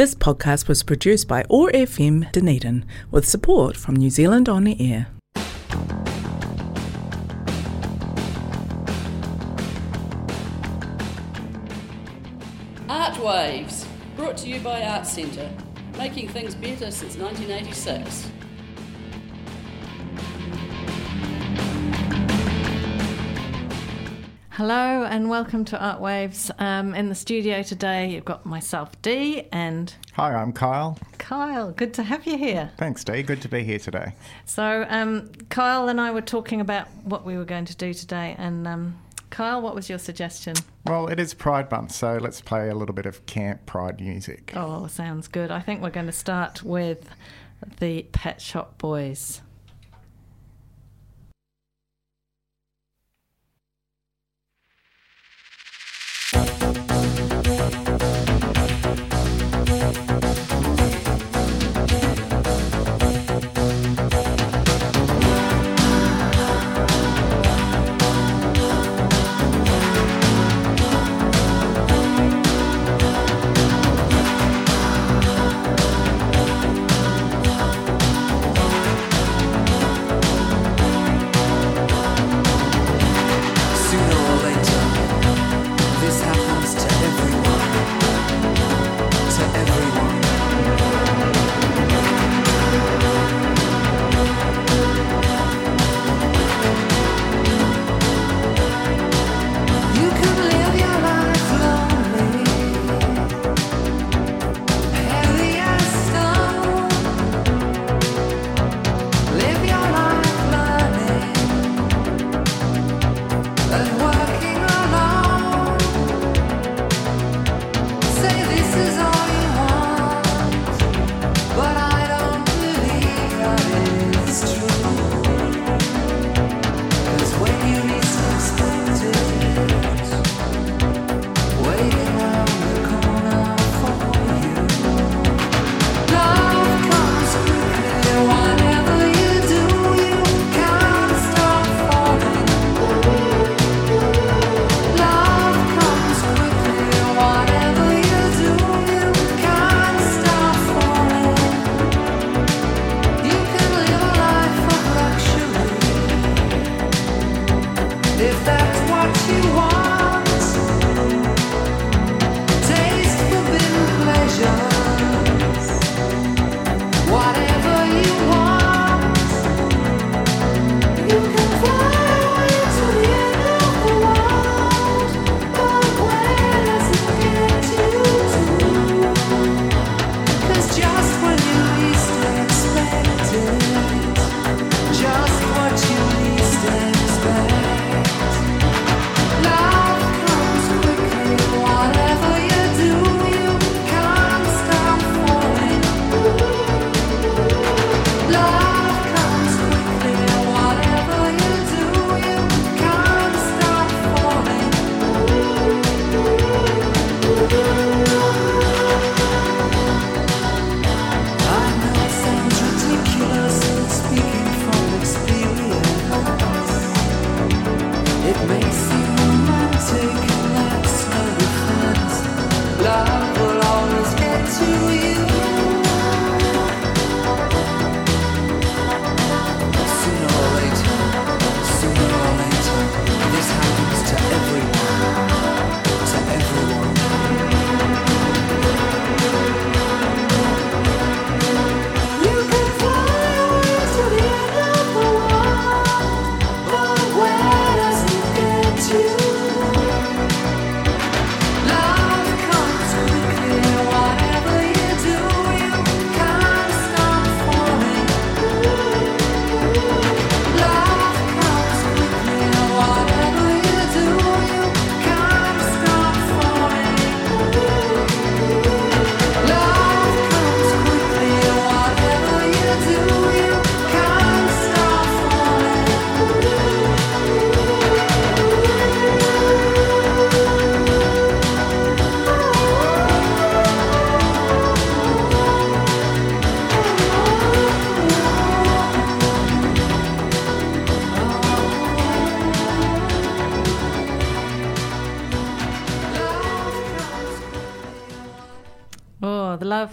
This podcast was produced by OAR FM Dunedin with support from New Zealand On the Air. Art Waves, brought to you by Artsenta, making things better since 1986. Hello and welcome to Art Waves. Um, in the studio today, you've got myself, Dee, and Hi, I'm Kyle. Kyle. Good to have you here. Thanks, Dee. Good to be here today. So, um, Kyle and I were talking about what we were going to do today, and um, Kyle, what was your suggestion? Well, it is Pride Month, so let's play a little bit of camp Pride music. Oh, sounds good. I think we're going to start with the Pet Shop Boys. Bye.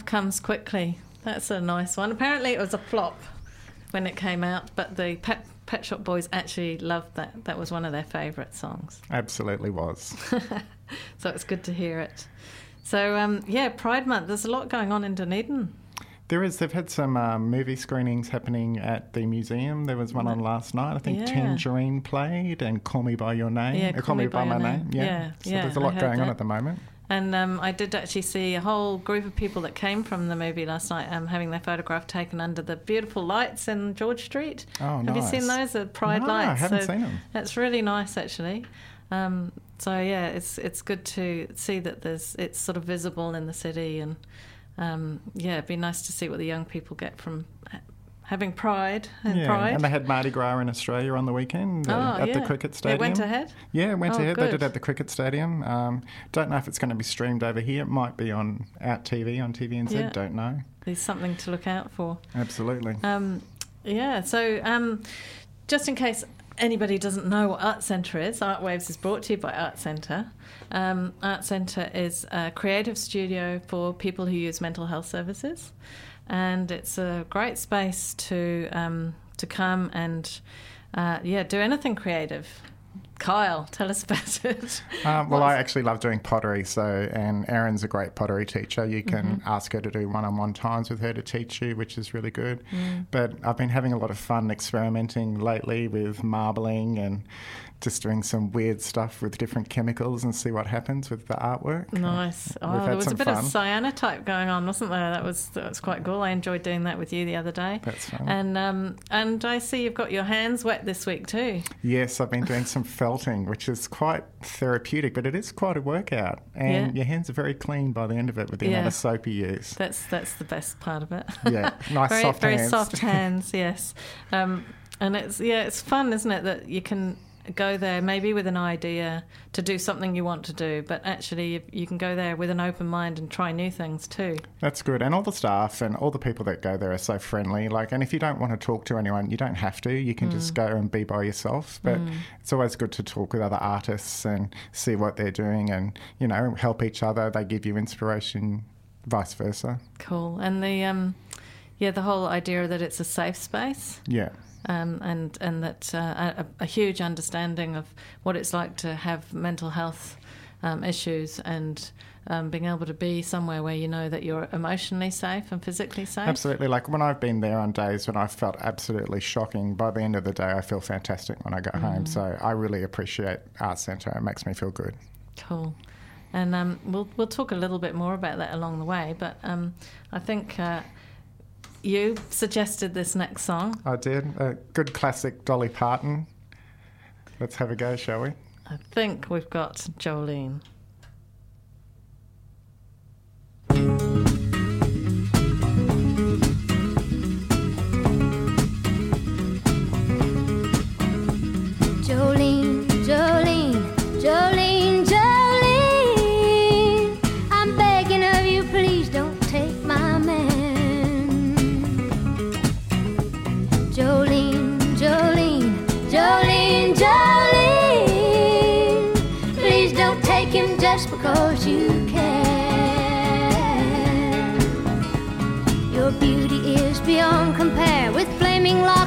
Comes Quickly. That's a nice one. Apparently, it was a flop when it came out, but the Pet, Pet Shop Boys actually loved that. That was one of their favourite songs. Absolutely was. so it's good to hear it. So, um, yeah, Pride Month. There's a lot going on in Dunedin. There is. They've had some um, movie screenings happening at the museum. There was one on last night. I think Yeah. Tangerine played and Call Me by Your Name. Yeah, Uh, Call Me By My Name. Name. Yeah. Yeah, So yeah, there's a lot going on at the moment. And um, I did actually see a whole group of people that came from the movie last night um, having their photograph taken under the beautiful lights in George Street. Oh, Have you seen those? The Pride No, lights. I haven't So seen them. That's really nice, actually. Um, so yeah, it's it's good to see that there's it's sort of visible in the city, and um, yeah, it'd be nice to see what the young people get from having pride and Yeah, pride. and they had Mardi Gras in Australia on the weekend uh, Oh, at the yeah. cricket It stadium. went ahead? Yeah, it went Oh, ahead. They did good. at the cricket stadium. Um, don't know if it's going to be streamed over here. It might be on Out TV on TVNZ. Yeah. Don't know. There's something to look out for. Absolutely. Um, yeah, so um, just in case anybody doesn't know what Artsenta is, Art Waves is brought to you by Artsenta. Um, Artsenta is a creative studio for people who use mental health services, and it's a great space to um, to come and uh, yeah do anything creative. Kyle, tell us about it. Um, well, I actually love doing pottery. So, and Erin's a great pottery teacher. You can Mm-hmm. ask her to do one-on-one times with her to teach you, which is really good. Mm. But I've been having a lot of fun experimenting lately with marbling and just doing some weird stuff with different chemicals and see what happens with the artwork. Nice. Oh, there was a bit fun. of cyanotype going on, wasn't there? That was that was quite cool. I enjoyed doing that with you the other day. That's fun. And um, and I see you've got your hands wet this week too. Yes, I've been doing some felting, which is quite therapeutic, but it is quite a workout. And Yeah. your hands are very clean by the end of it with the amount Yeah. of soap you use. That's that's the best part of it. Yeah, nice very soft very hands. soft hands. Yes. Um, and it's yeah, it's fun, isn't it? That you can go there maybe with an idea to do something you want to do, but actually you, can go there with an open mind and try new things too. That's good. And all the staff and all the people that go there are so friendly. Like, and if you don't want to talk to anyone, you don't have to. You can Mm. just go and be by yourself. But it's always good to talk with other artists and see what they're doing and, you know, help each other. They give you inspiration, vice versa. Cool. And the um, yeah, the whole idea that it's a safe space. Yeah. Um, and and that uh, a, a huge understanding of what it's like to have mental health um, issues and um, being able to be somewhere where you know that you're emotionally safe and physically safe. Absolutely. Like when I've been there on days when I felt absolutely shocking, by the end of the day, I feel fantastic when I go home. Mm. So I really appreciate Artsenta. It makes me feel good. Cool. And um, we'll we'll talk a little bit more about that along the way. But um, I think uh, you suggested this next song. I did. A good classic Dolly Parton. Let's have a go, shall we? I think we've got Jolene.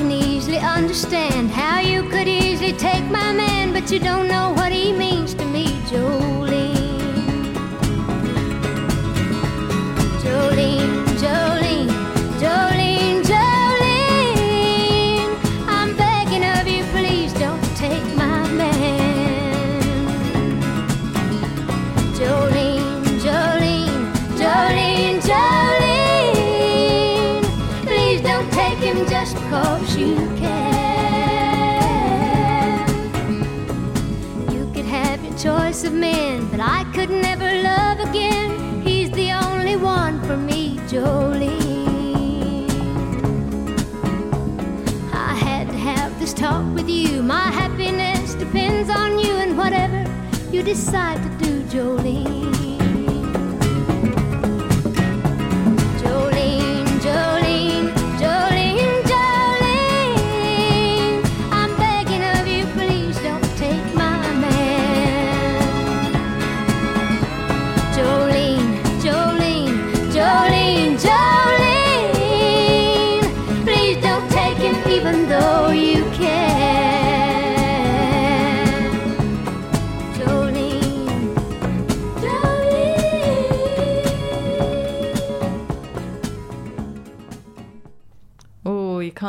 Can easily understand how you could easily take my man, but you don't know what he means to me, Jolene. Decide to do, Jolene.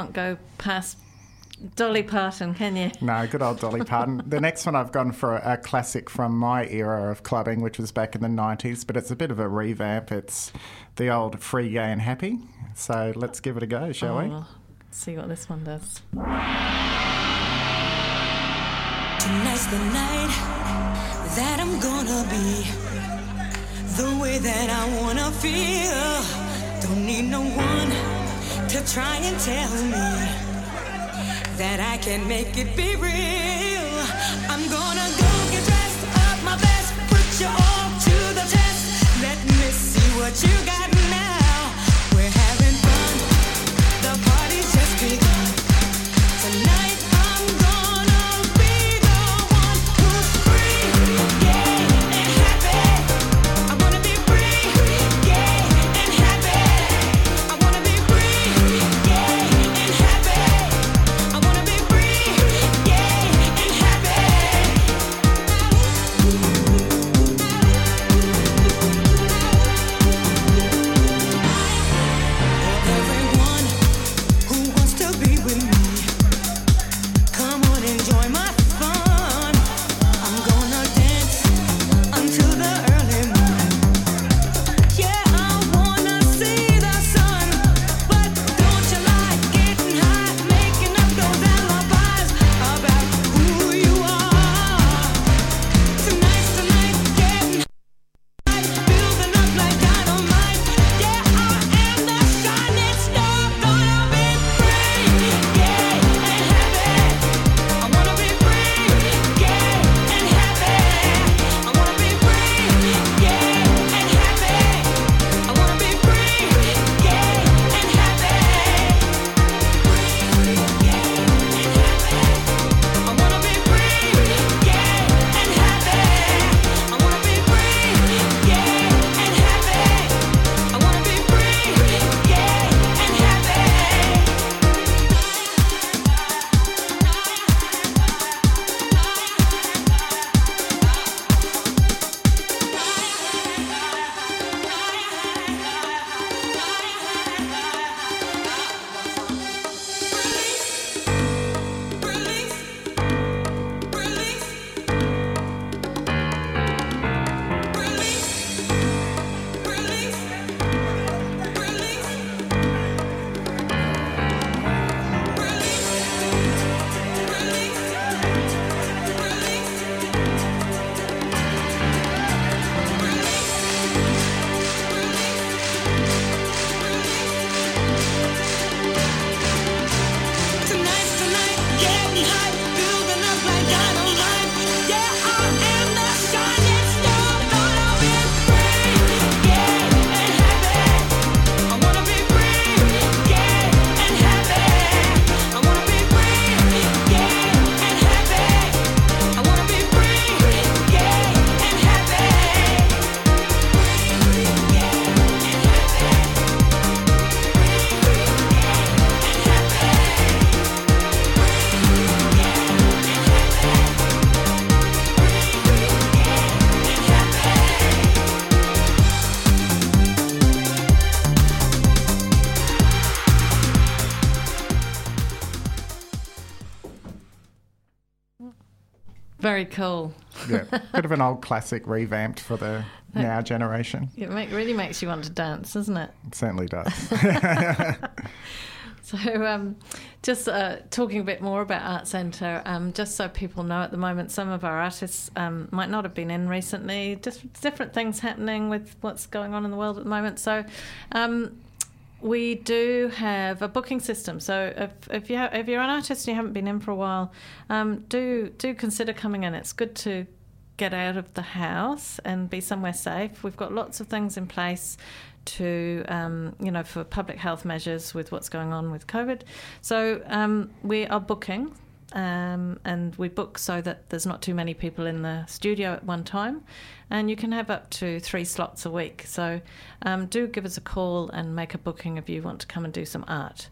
Can't go past Dolly Parton, can you? No, good old Dolly Parton. the next one I've gone for a, a classic from my era of clubbing, which was back in the 90s, but it's a bit of a revamp. It's the old Free, Gay and Happy. So let's give it a go, shall we? Oh, see what this one does. Tonight's the night that I'm gonna be the way that I wanna feel. Don't need no one to try and tell me that I can make it be real. I'm gonna go get dressed up my best, put you all to the test. Let me see what you got Very cool. Yeah, bit of an old classic revamped for the now generation. It make, really makes you want to dance, doesn't it? It certainly does. So, um, just uh, talking a bit more about Artsenta, um, just so people know, at the moment, some of our artists um, might not have been in recently. Just different things happening with what's going on in the world at the moment. So, um, we do have a booking system. So if, if you ha- if you're an artist and you haven't been in for a while, um, do do consider coming in. It's good to get out of the house and be somewhere safe. We've got lots of things in place to um, you know for public health measures with what's going on with COVID. So um, we are booking. Um, and we book so that there's not too many people in the studio at one time, and you can have up to three slots a week. So um, do give us a call and make a booking if you want to come and do some art.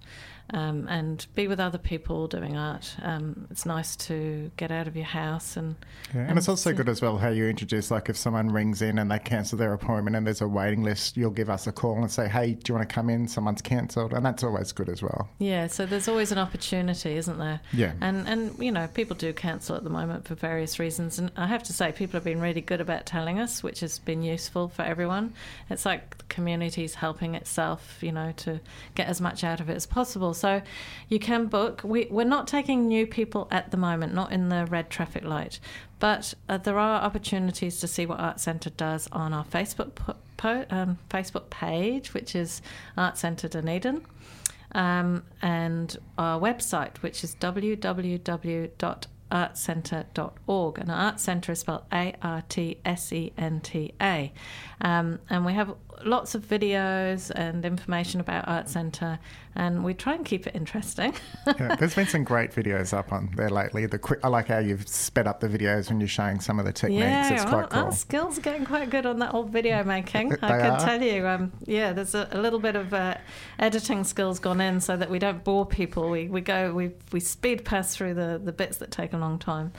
Um, and be with other people doing art. Um, it's nice to get out of your house and Yeah, and it's also good as well how you introduce, like if someone rings in and they cancel their appointment and there's a waiting list, you'll give us a call and say, hey, do you want to come in? Someone's cancelled. And that's always good as well. Yeah, so there's always an opportunity, isn't there? Yeah. And and you know, people do cancel at the moment for various reasons, and I have to say, people have been really good about telling us, which has been useful for everyone. It's like the community's helping itself, you know, to get as much out of it as possible. So you can book. We we're not taking new people at the moment, not in the red traffic light, but uh, there are opportunities to see what Artsenta does on our Facebook po- um, Facebook page, which is Artsenta Dunedin um, and our website, which is www.artsenta.org. And Artsenta is spelled A R T S E N T A. Um, and we have lots of videos and information about Artsenta, and we try and keep it interesting. Yeah, there's been some great videos up on there lately. The quick, I like how you've sped up the videos when you're showing some of the techniques. Yeah, it's well, quite cool. our skills are getting quite good on that old video making. I can are? tell you. Um, yeah, there's a, a little bit of uh, editing skills gone in so that we don't bore people. We we go we we speed pass through the the bits that take a long time,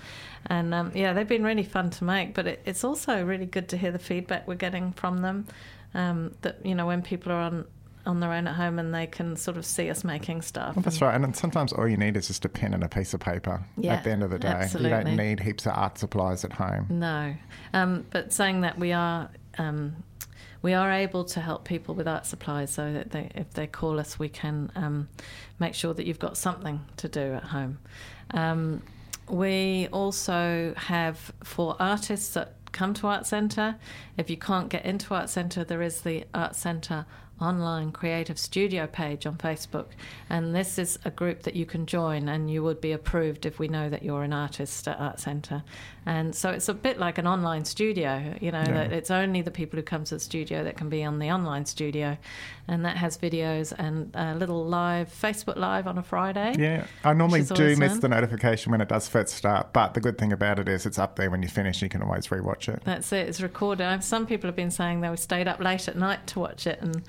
and um, yeah, they've been really fun to make. But it, it's also really good to hear the feedback we're getting from them. Um, that you know when people are on on their own at home and they can sort of see us making stuff. Well, that's right. And sometimes all you need is just a pen and a piece of paper Yeah, at the end of the day. You don't need heaps of art supplies at home. No, um, but saying that we are um, we are able to help people with art supplies, so that they, if they call us, we can um, make sure that you've got something to do at home. Um, we also have for artists that come to Artsenta. If you can't get into Artsenta, there is the Artsenta online creative studio page on Facebook, and this is a group that you can join, and you would be approved if we know that you're an artist at Artsenta. And so it's a bit like an online studio, you know, Yeah. that it's only the people who come to the studio that can be on the online studio, and that has videos and a little live Facebook live on a Friday. Yeah, I normally do always miss the notification when it does first start, but the good thing about it is it's up there when you finish. You can always rewatch it. That's it. It's recorded. Some people have been saying they stayed up late at night to watch it, and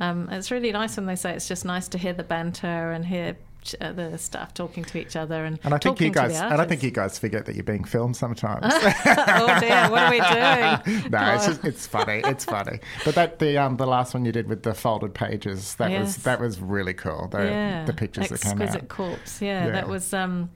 um, it's really nice when they say it's just nice to hear the banter and hear uh, the staff talking to each other and, And I think you guys, and I think you guys forget that you're being filmed sometimes. oh dear, what are we doing? no, it's just it's funny. It's funny. But that the um the last one you did with the folded pages that was that was really cool. The yeah, the pictures that came exquisite out. corpse. Yeah, Yeah. that was um,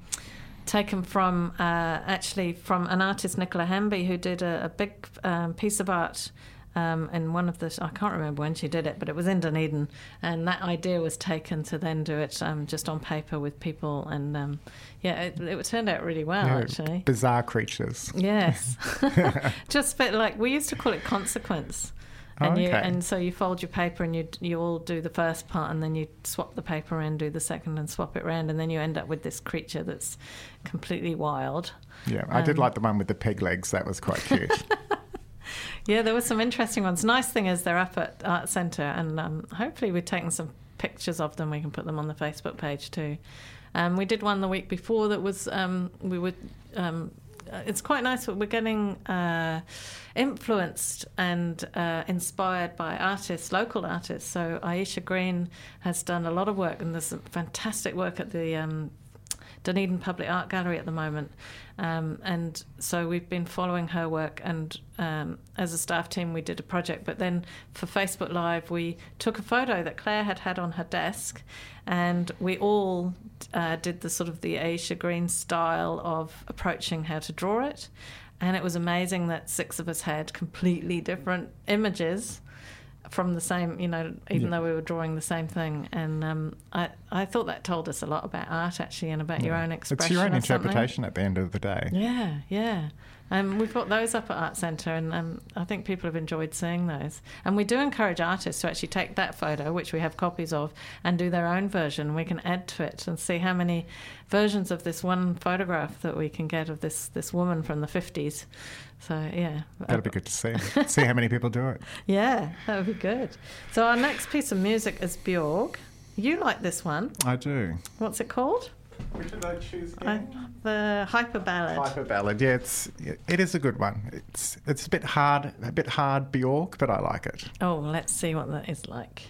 taken from uh, actually from an artist Nicola Hamby who did a, a big um, piece of art. Um, in one of the, I can't remember when she did it, but it was in Dunedin, and that idea was taken to then do it um, just on paper with people, and um, yeah, it, it turned out really well Yeah, actually. bizarre creatures. Yes, just a bit like we used to call it consequence. Oh, And you, okay. and so you fold your paper and you you all do the first part and then you swap the paper and do the second and swap it round and then you end up with this creature that's completely wild. Yeah, I did Um, like the one with the peg legs. That was quite cute. Yeah, there were some interesting ones. Nice thing is they're up at Artsenta and um, hopefully we've taken some pictures of them. We can put them on the Facebook page too. Um, we did one the week before that was um, we would. Um, uh, it's quite nice. We're getting uh, influenced and uh, inspired by artists, local artists. So Ayesha Green has done a lot of work, and there's some fantastic work at the um, Dunedin Public Art Gallery at the moment. Um, and so we've been following her work, and um, as a staff team, we did a project. But then for Facebook Live, we took a photo that Claire had had on her desk, and we all uh, did the sort of the Ayesha Green style of approaching how to draw it. And it was amazing that six of us had completely different images from the same, you know, even Yeah. though we were drawing the same thing. And um, I, I thought that told us a lot about art, actually, and about your own expression. it's your own something. interpretation at the end of the day. Yeah, yeah. Um, we put those up at Artsenta, and um, I think people have enjoyed seeing those. And we do encourage artists to actually take that photo, which we have copies of, and do their own version. We can add to it and see how many versions of this one photograph that we can get of this this woman from the fifties. So yeah, That'd be good to see. see how many people do it. yeah, that would be good. So our next piece of music is Bjork. You like this one? I do. What's it called? Which did I choose I, the Hyper Ballad. Hyper ballad. Yeah, it's it is a good one. It's it's a bit hard, a bit hard Bjork, but I like it. Oh, let's see what that is like.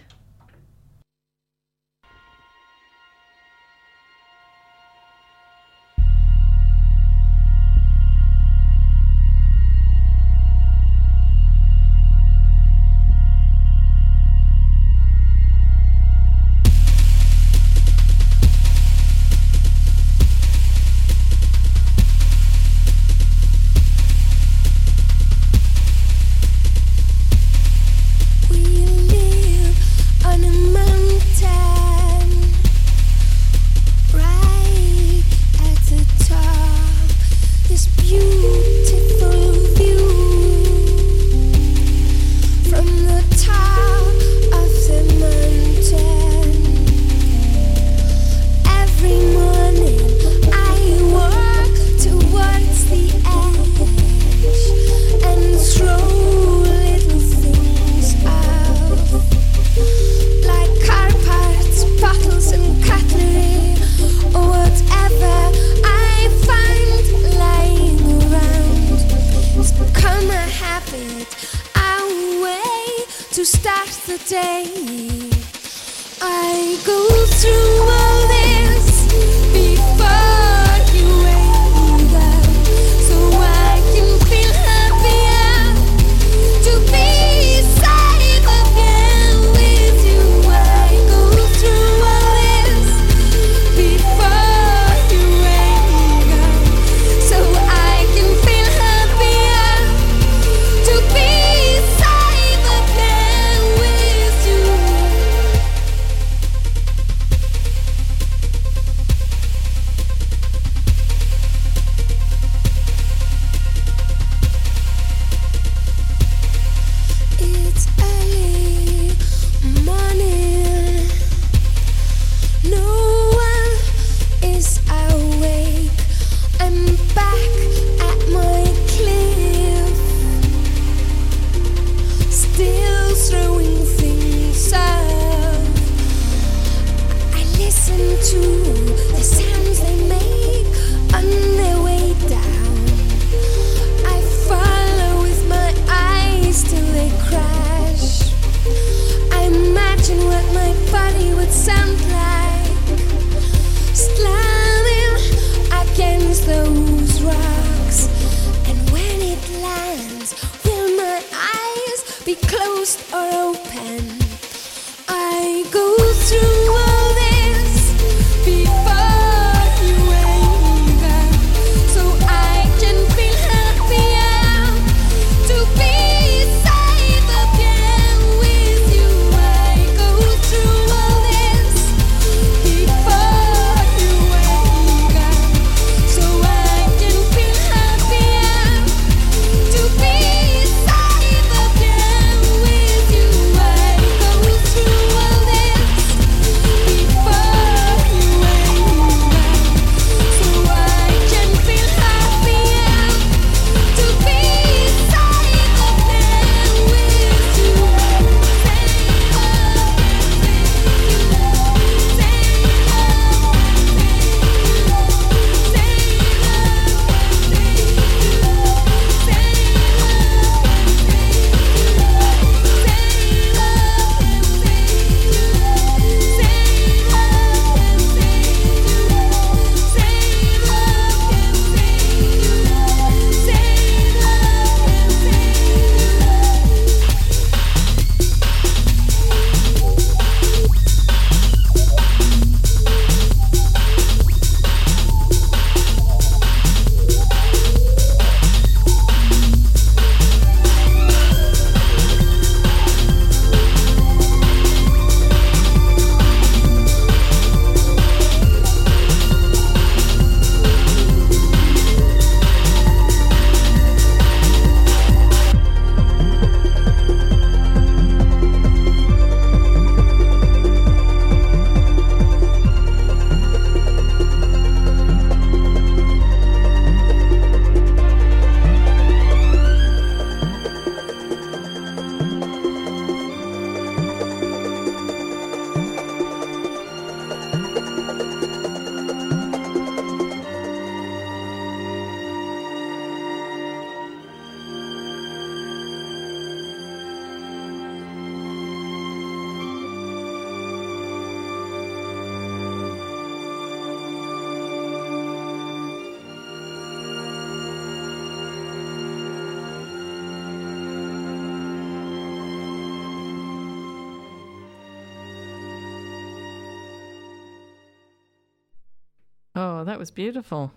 beautiful.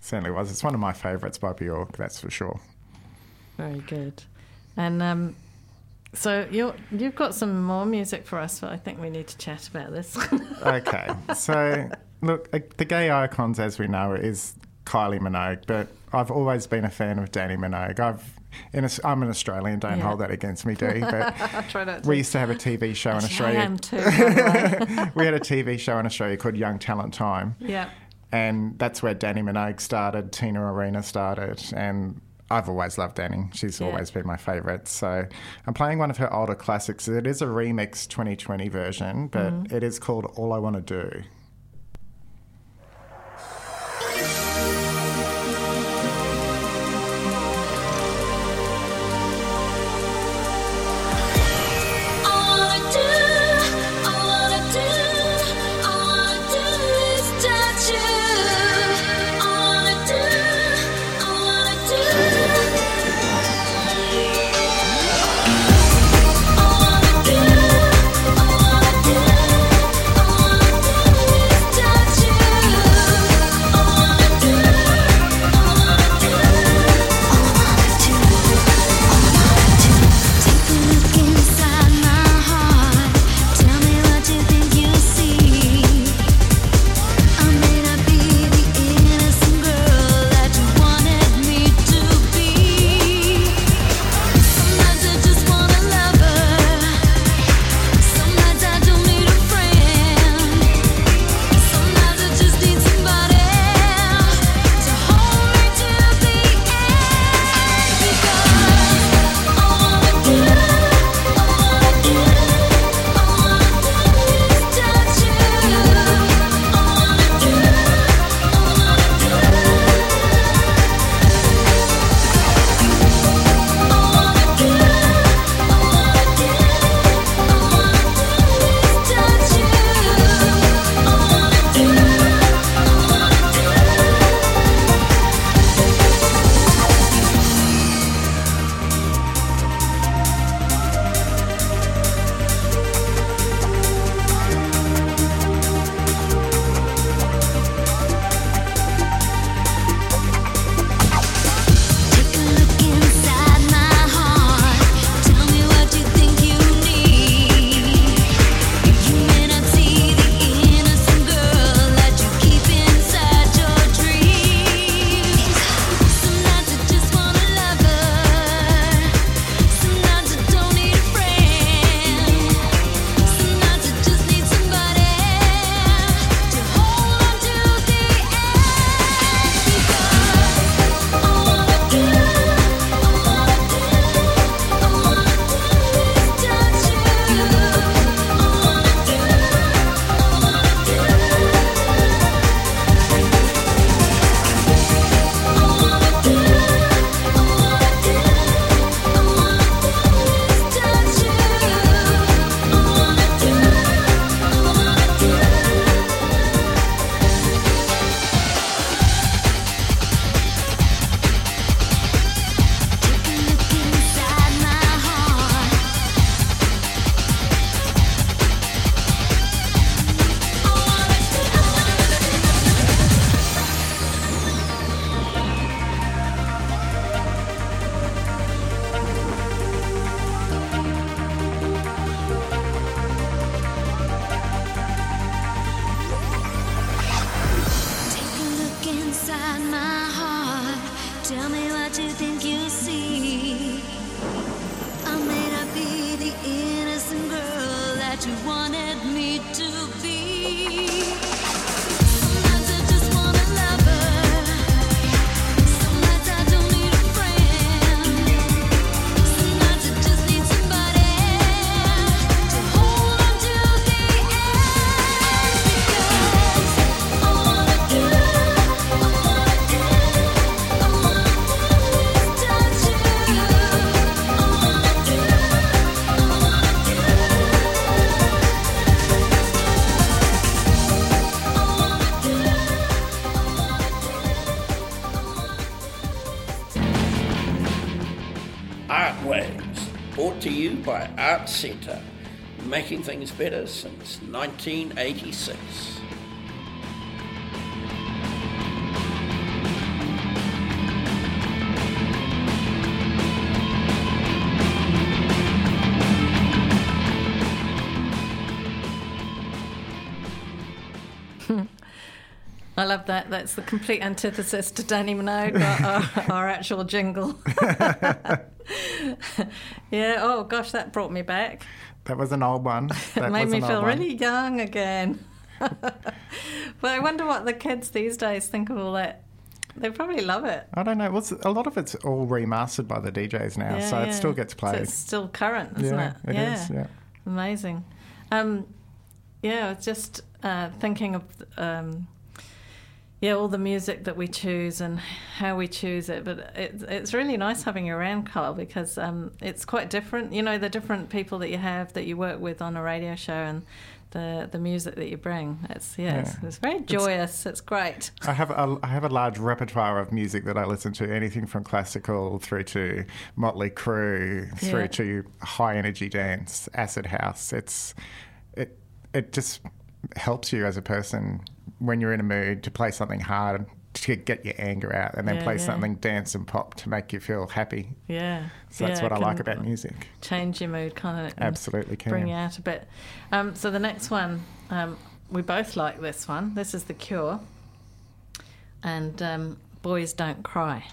Certainly was. It's one of my favourites by Bjork, that's for sure. Very good. And um, so you have got some more music for us, but I think we need to chat about this. okay. So, look, uh, the gay icons, as we know, is Kylie Minogue, but I've always been a fan of Dannii Minogue. I've in a, I'm an Australian. Don't yeah. hold that against me, do. But we used to have a TV show Actually, in Australia. I am too. we had a TV show in Australia called Young Talent Time. Yeah and that's where Dannii Minogue started, Tina Arena started, and I've always loved Dannii. She's yeah. always been my favourite. So I'm playing one of her older classics. It is a remix 2020 version, but mm-hmm. it is called All I Want to Do. Tell me what you think. Centre, making things better since 1986. I love that. That's the complete antithesis to Dannii Minogue, our, our actual jingle. yeah. Oh gosh, that brought me back. That was an old one. That It made me feel really young again. but I wonder what the kids these days think of all that. They probably love it. I don't know. What's a lot of it's all remastered by the DJs now, Yeah, so it still gets So played. it's still current, isn't yeah, it? it is, Yeah. Amazing. Um, yeah, I was just uh, thinking of um, yeah all the music that we choose and how we choose it. But it's it's really nice having you around, Carl, because um, it's quite different. You know, the different people that you have that you work with on a radio show and. The, the music that you bring, it's yeah, It's, Yeah. it's very joyous. It's great. I have a, I have a large repertoire of music that I listen to, anything from classical through to Motley Crue, through Yeah. to high energy dance, acid house. It's it it just helps you as a person when you're in a mood to play something hard to get your anger out, and then Yeah, play yeah. something dance and pop to make you feel happy. Yeah, So that's yeah, what I like about music. Change your mood, kind of. Absolutely can. bring you out a bit. Um, so the next one, um, we both like this one. This is The Cure, and um, Boys Don't Cry.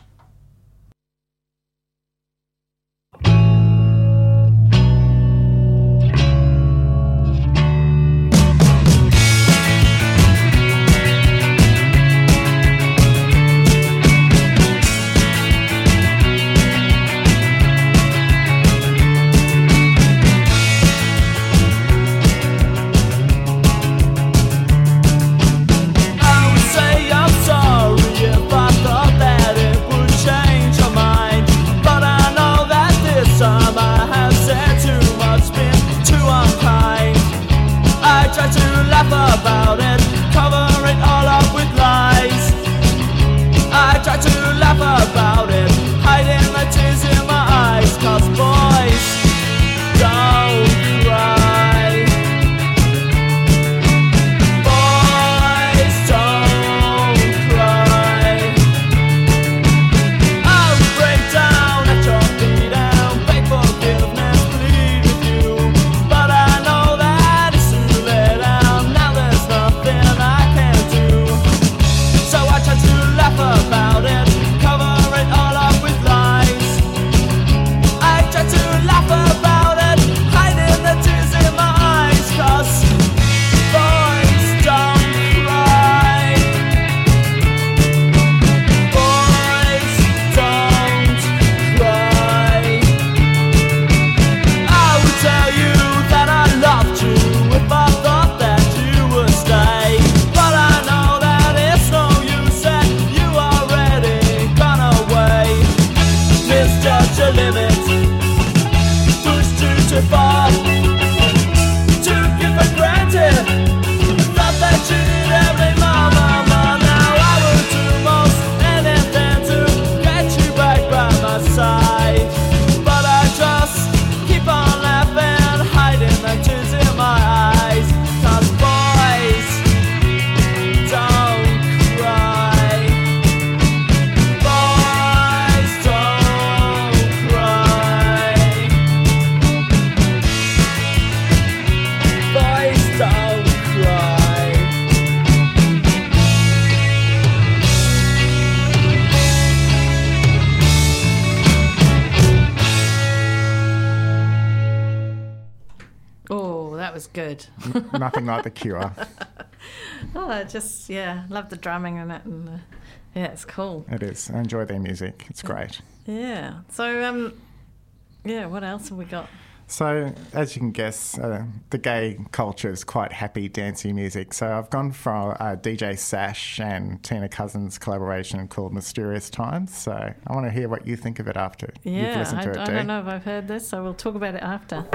Cure. Oh, I just yeah, love the drumming in it, and uh, yeah, it's cool. It is. I enjoy their music. It's great. Yeah. So um, yeah, what else have we got? So, as you can guess, uh, the gay culture is quite happy, dancey music. So, I've gone for uh, DJ Sash and Tina Cousins' collaboration called Mysterious Times. So, I want to hear what you think of it after you've Yeah, listened I, to it, I Dee. don't know if I've heard this, so we'll talk about it after.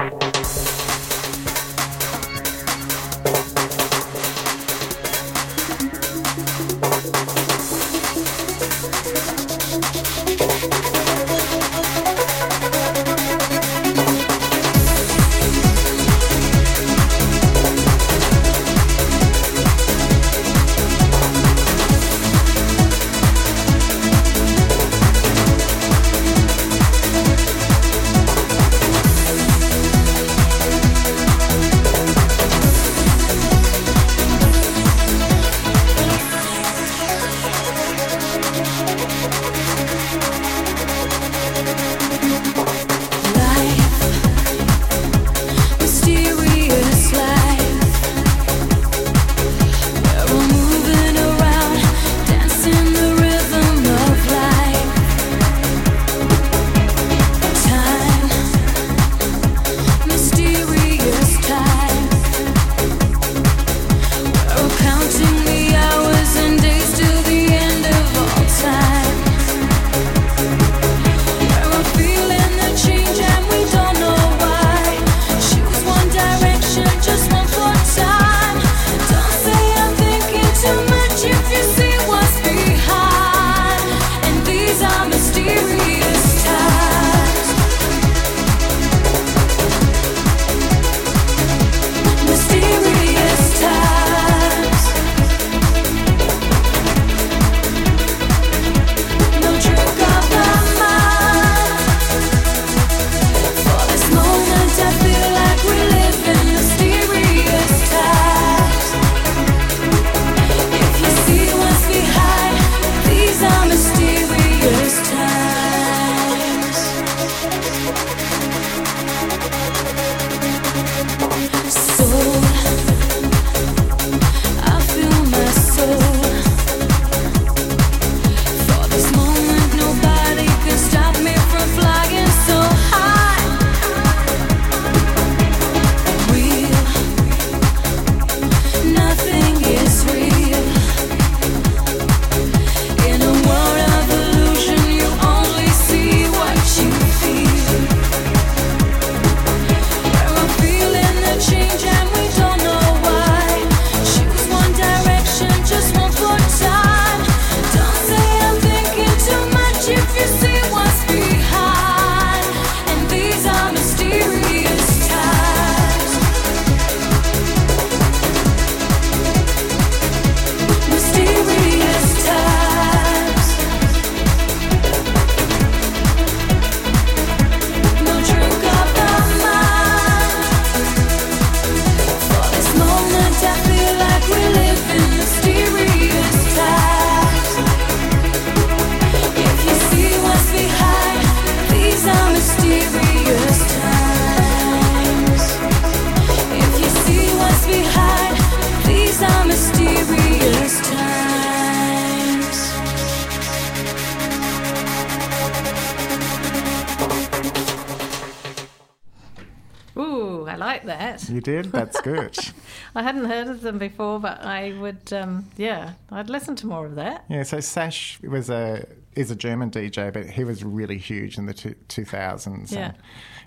You did? That's good. I hadn't heard of them before, but I would, um, yeah, I'd listen to more of that. yeah, so Sash was a is a German DJ, but he was really huge in the two, 2000s. Yeah.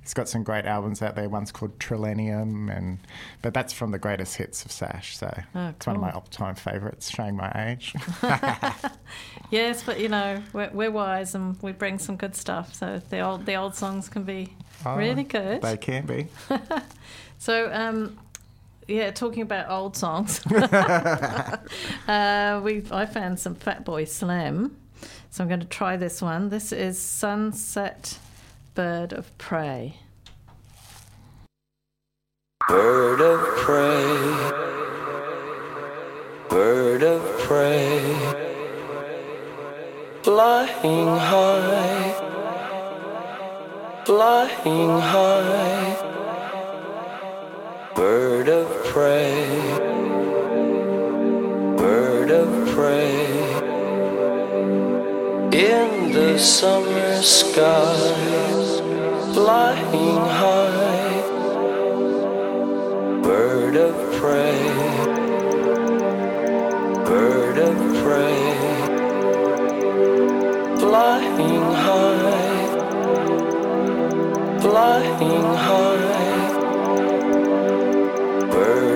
he's got some great albums out there. One's called Trillennium, and but that's from the greatest hits of Sash. So Oh, it's one of my all-time favourites, showing my age. Yes, but you know, we're, we're wise and we bring some good stuff. So the old the old songs can be Oh, really good. They can be. So, um, yeah, talking about old songs, uh, we I found some Fatboy Slim, so I'm going to try this one. This is Sunset Bird of Prey. Bird of prey, bird of prey, flying high, flying high, bird of prey, bird of prey, in the summer sky, flying high. Bird of prey, bird of prey, flying high, flying high,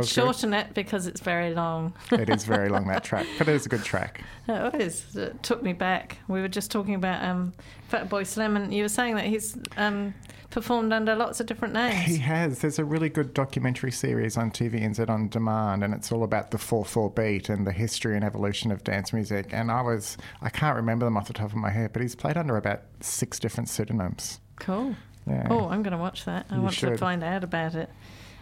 Good. shorten it because it's very long. it is very long that track, but it is a good track. It is. It took me back. We were just talking about um, Fatboy Slim, and you were saying that he's um, performed under lots of different names. He has. There's a really good documentary series on TVNZ on demand, and it's all about the 4 4 beat and the history and evolution of dance music. And I was, I can't remember them off the top of my head, but he's played under about six different pseudonyms. Cool. Yeah. Oh, I'm going to watch that. I You want to find out about it.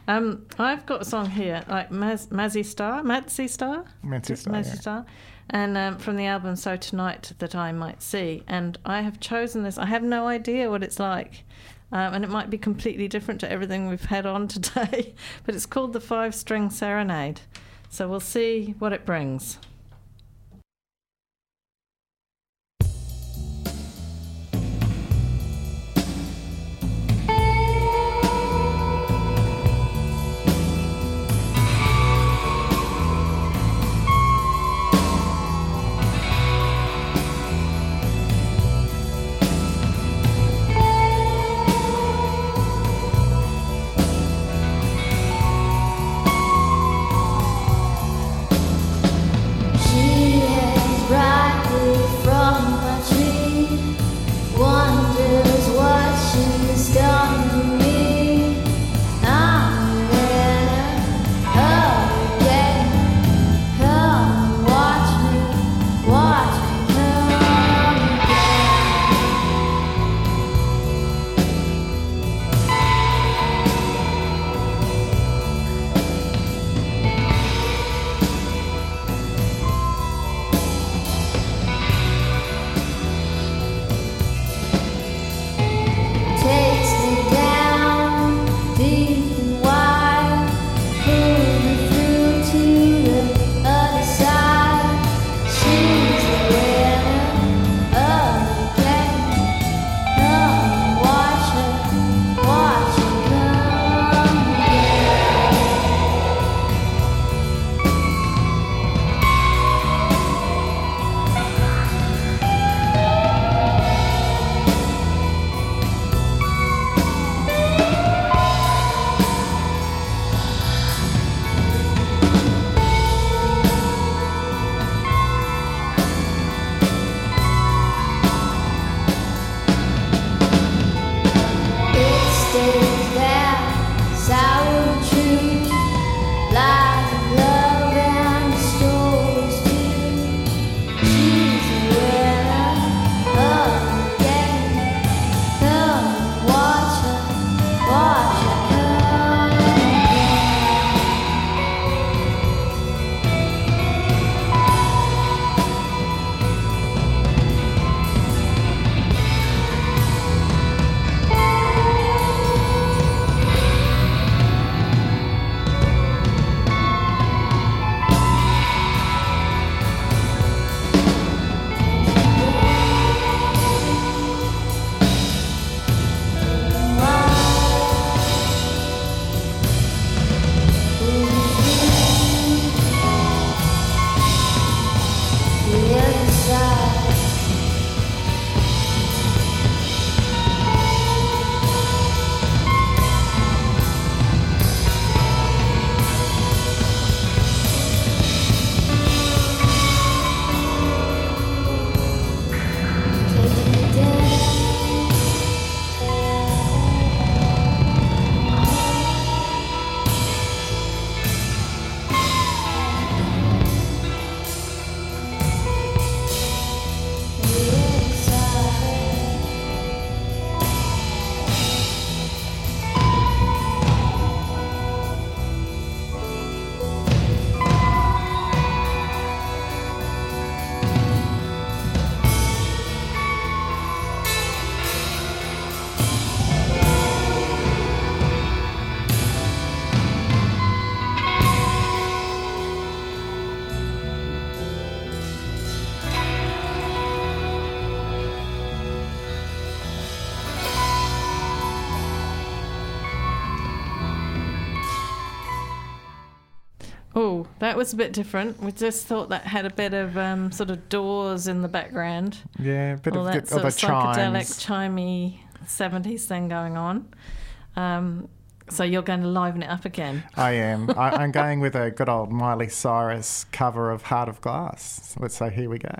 Um, I've got a song here, like Maz, Mazzy Star, Mazzy Star, Mazzy Star, Mazzy yeah. Star, and um, from the album "So Tonight That I Might See." And I have chosen this. I have no idea what it's like, um, and it might be completely different to everything we've had on today. but it's called the Five String Serenade. So we'll see what it brings. That was a bit different. We just thought that had a bit of um, sort of doors in the background. Yeah, a bit all of, that sort of psychedelic, chimey 70s thing going on. Um, so you're going to liven it up again. I am. I, I'm going with a good old Miley Cyrus cover of Heart of Glass. Let's say, here we go.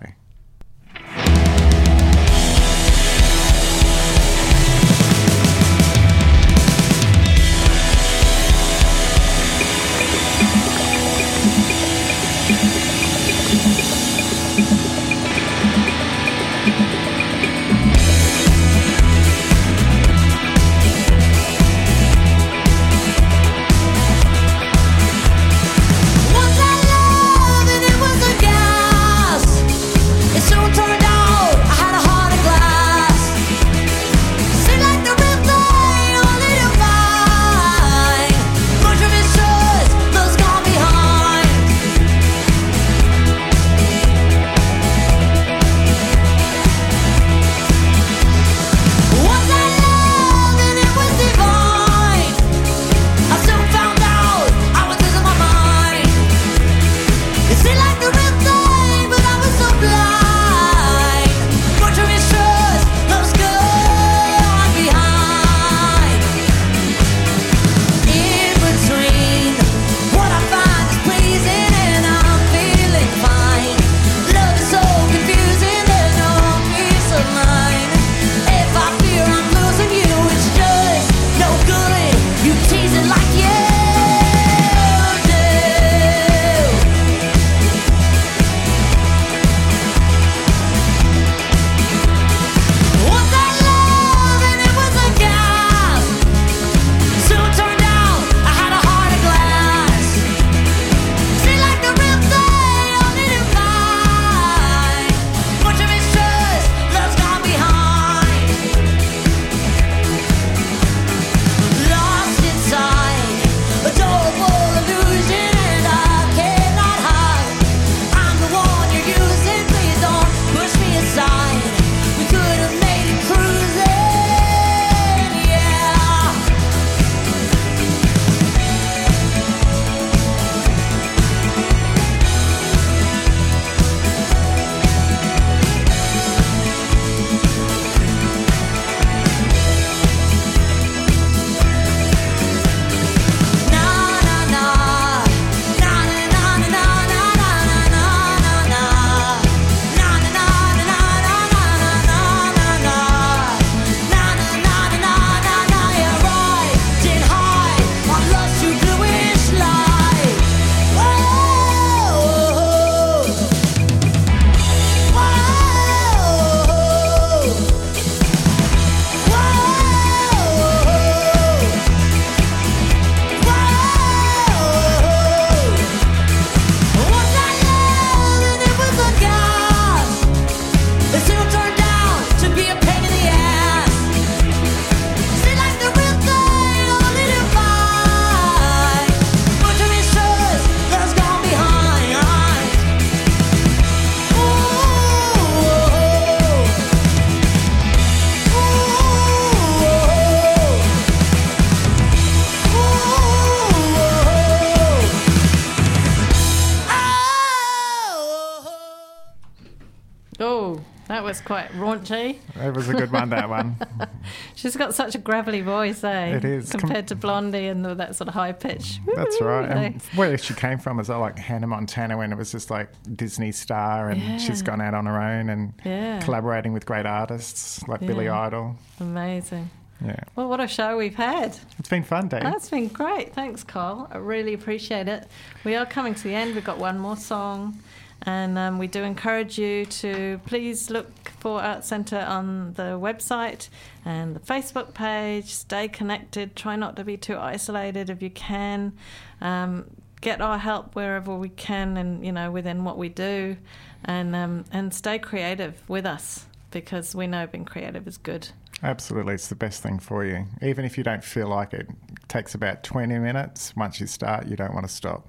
Quite raunchy. It was a good one, that one. She's got such a gravelly voice, eh? It is. Com- Compared to Blondie and the, that sort of high pitch. That's right. And where she came from is like Hannah Montana when it was just like Disney star and she's gone out on her own and Yeah. collaborating with great artists like Billy Idol. Amazing. Yeah. Well, what a show we've had. It's been fun, Dave. That's been great. Thanks, Carl. I really appreciate it. We are coming to the end. We've got one more song. And um, we do encourage you to please look for Artsenta on the website and the Facebook page. Stay connected. Try not to be too isolated if you can. Um, get our help wherever we can, and you know within what we do, and um, and stay creative with us because we know being creative is good. Absolutely, it's the best thing for you. Even if you don't feel like it, it takes about 20 minutes. Once you start, you don't want to stop.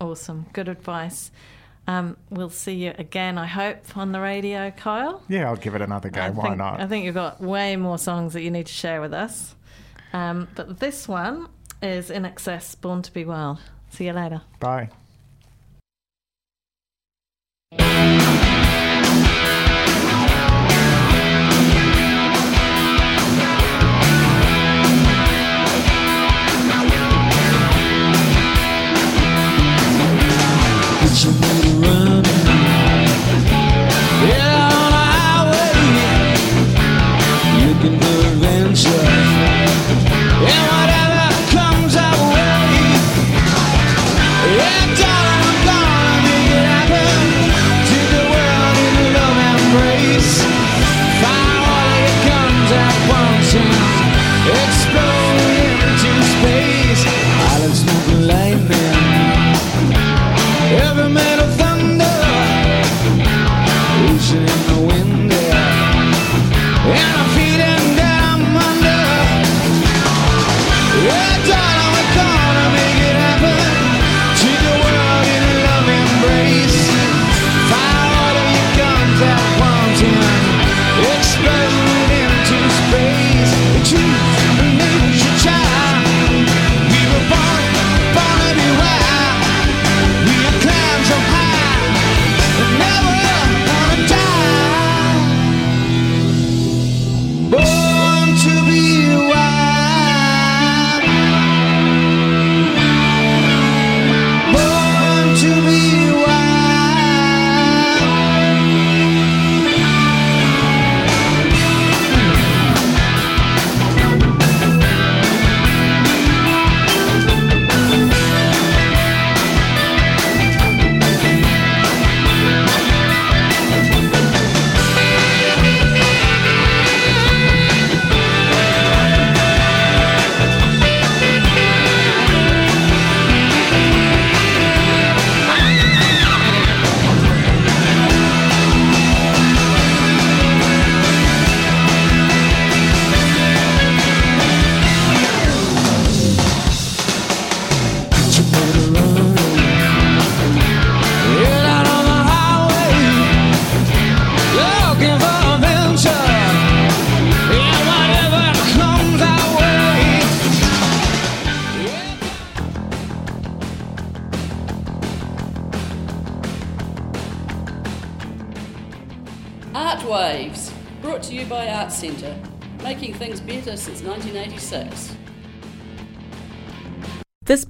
Awesome. Good advice. Um, we'll see you again, I hope, on the radio, Kyle. Yeah, I'll give it another go. I Why think, not? I think you've got way more songs that you need to share with us. Um, but this one is INXS, Born to Be Wild. See you later. Bye. Put your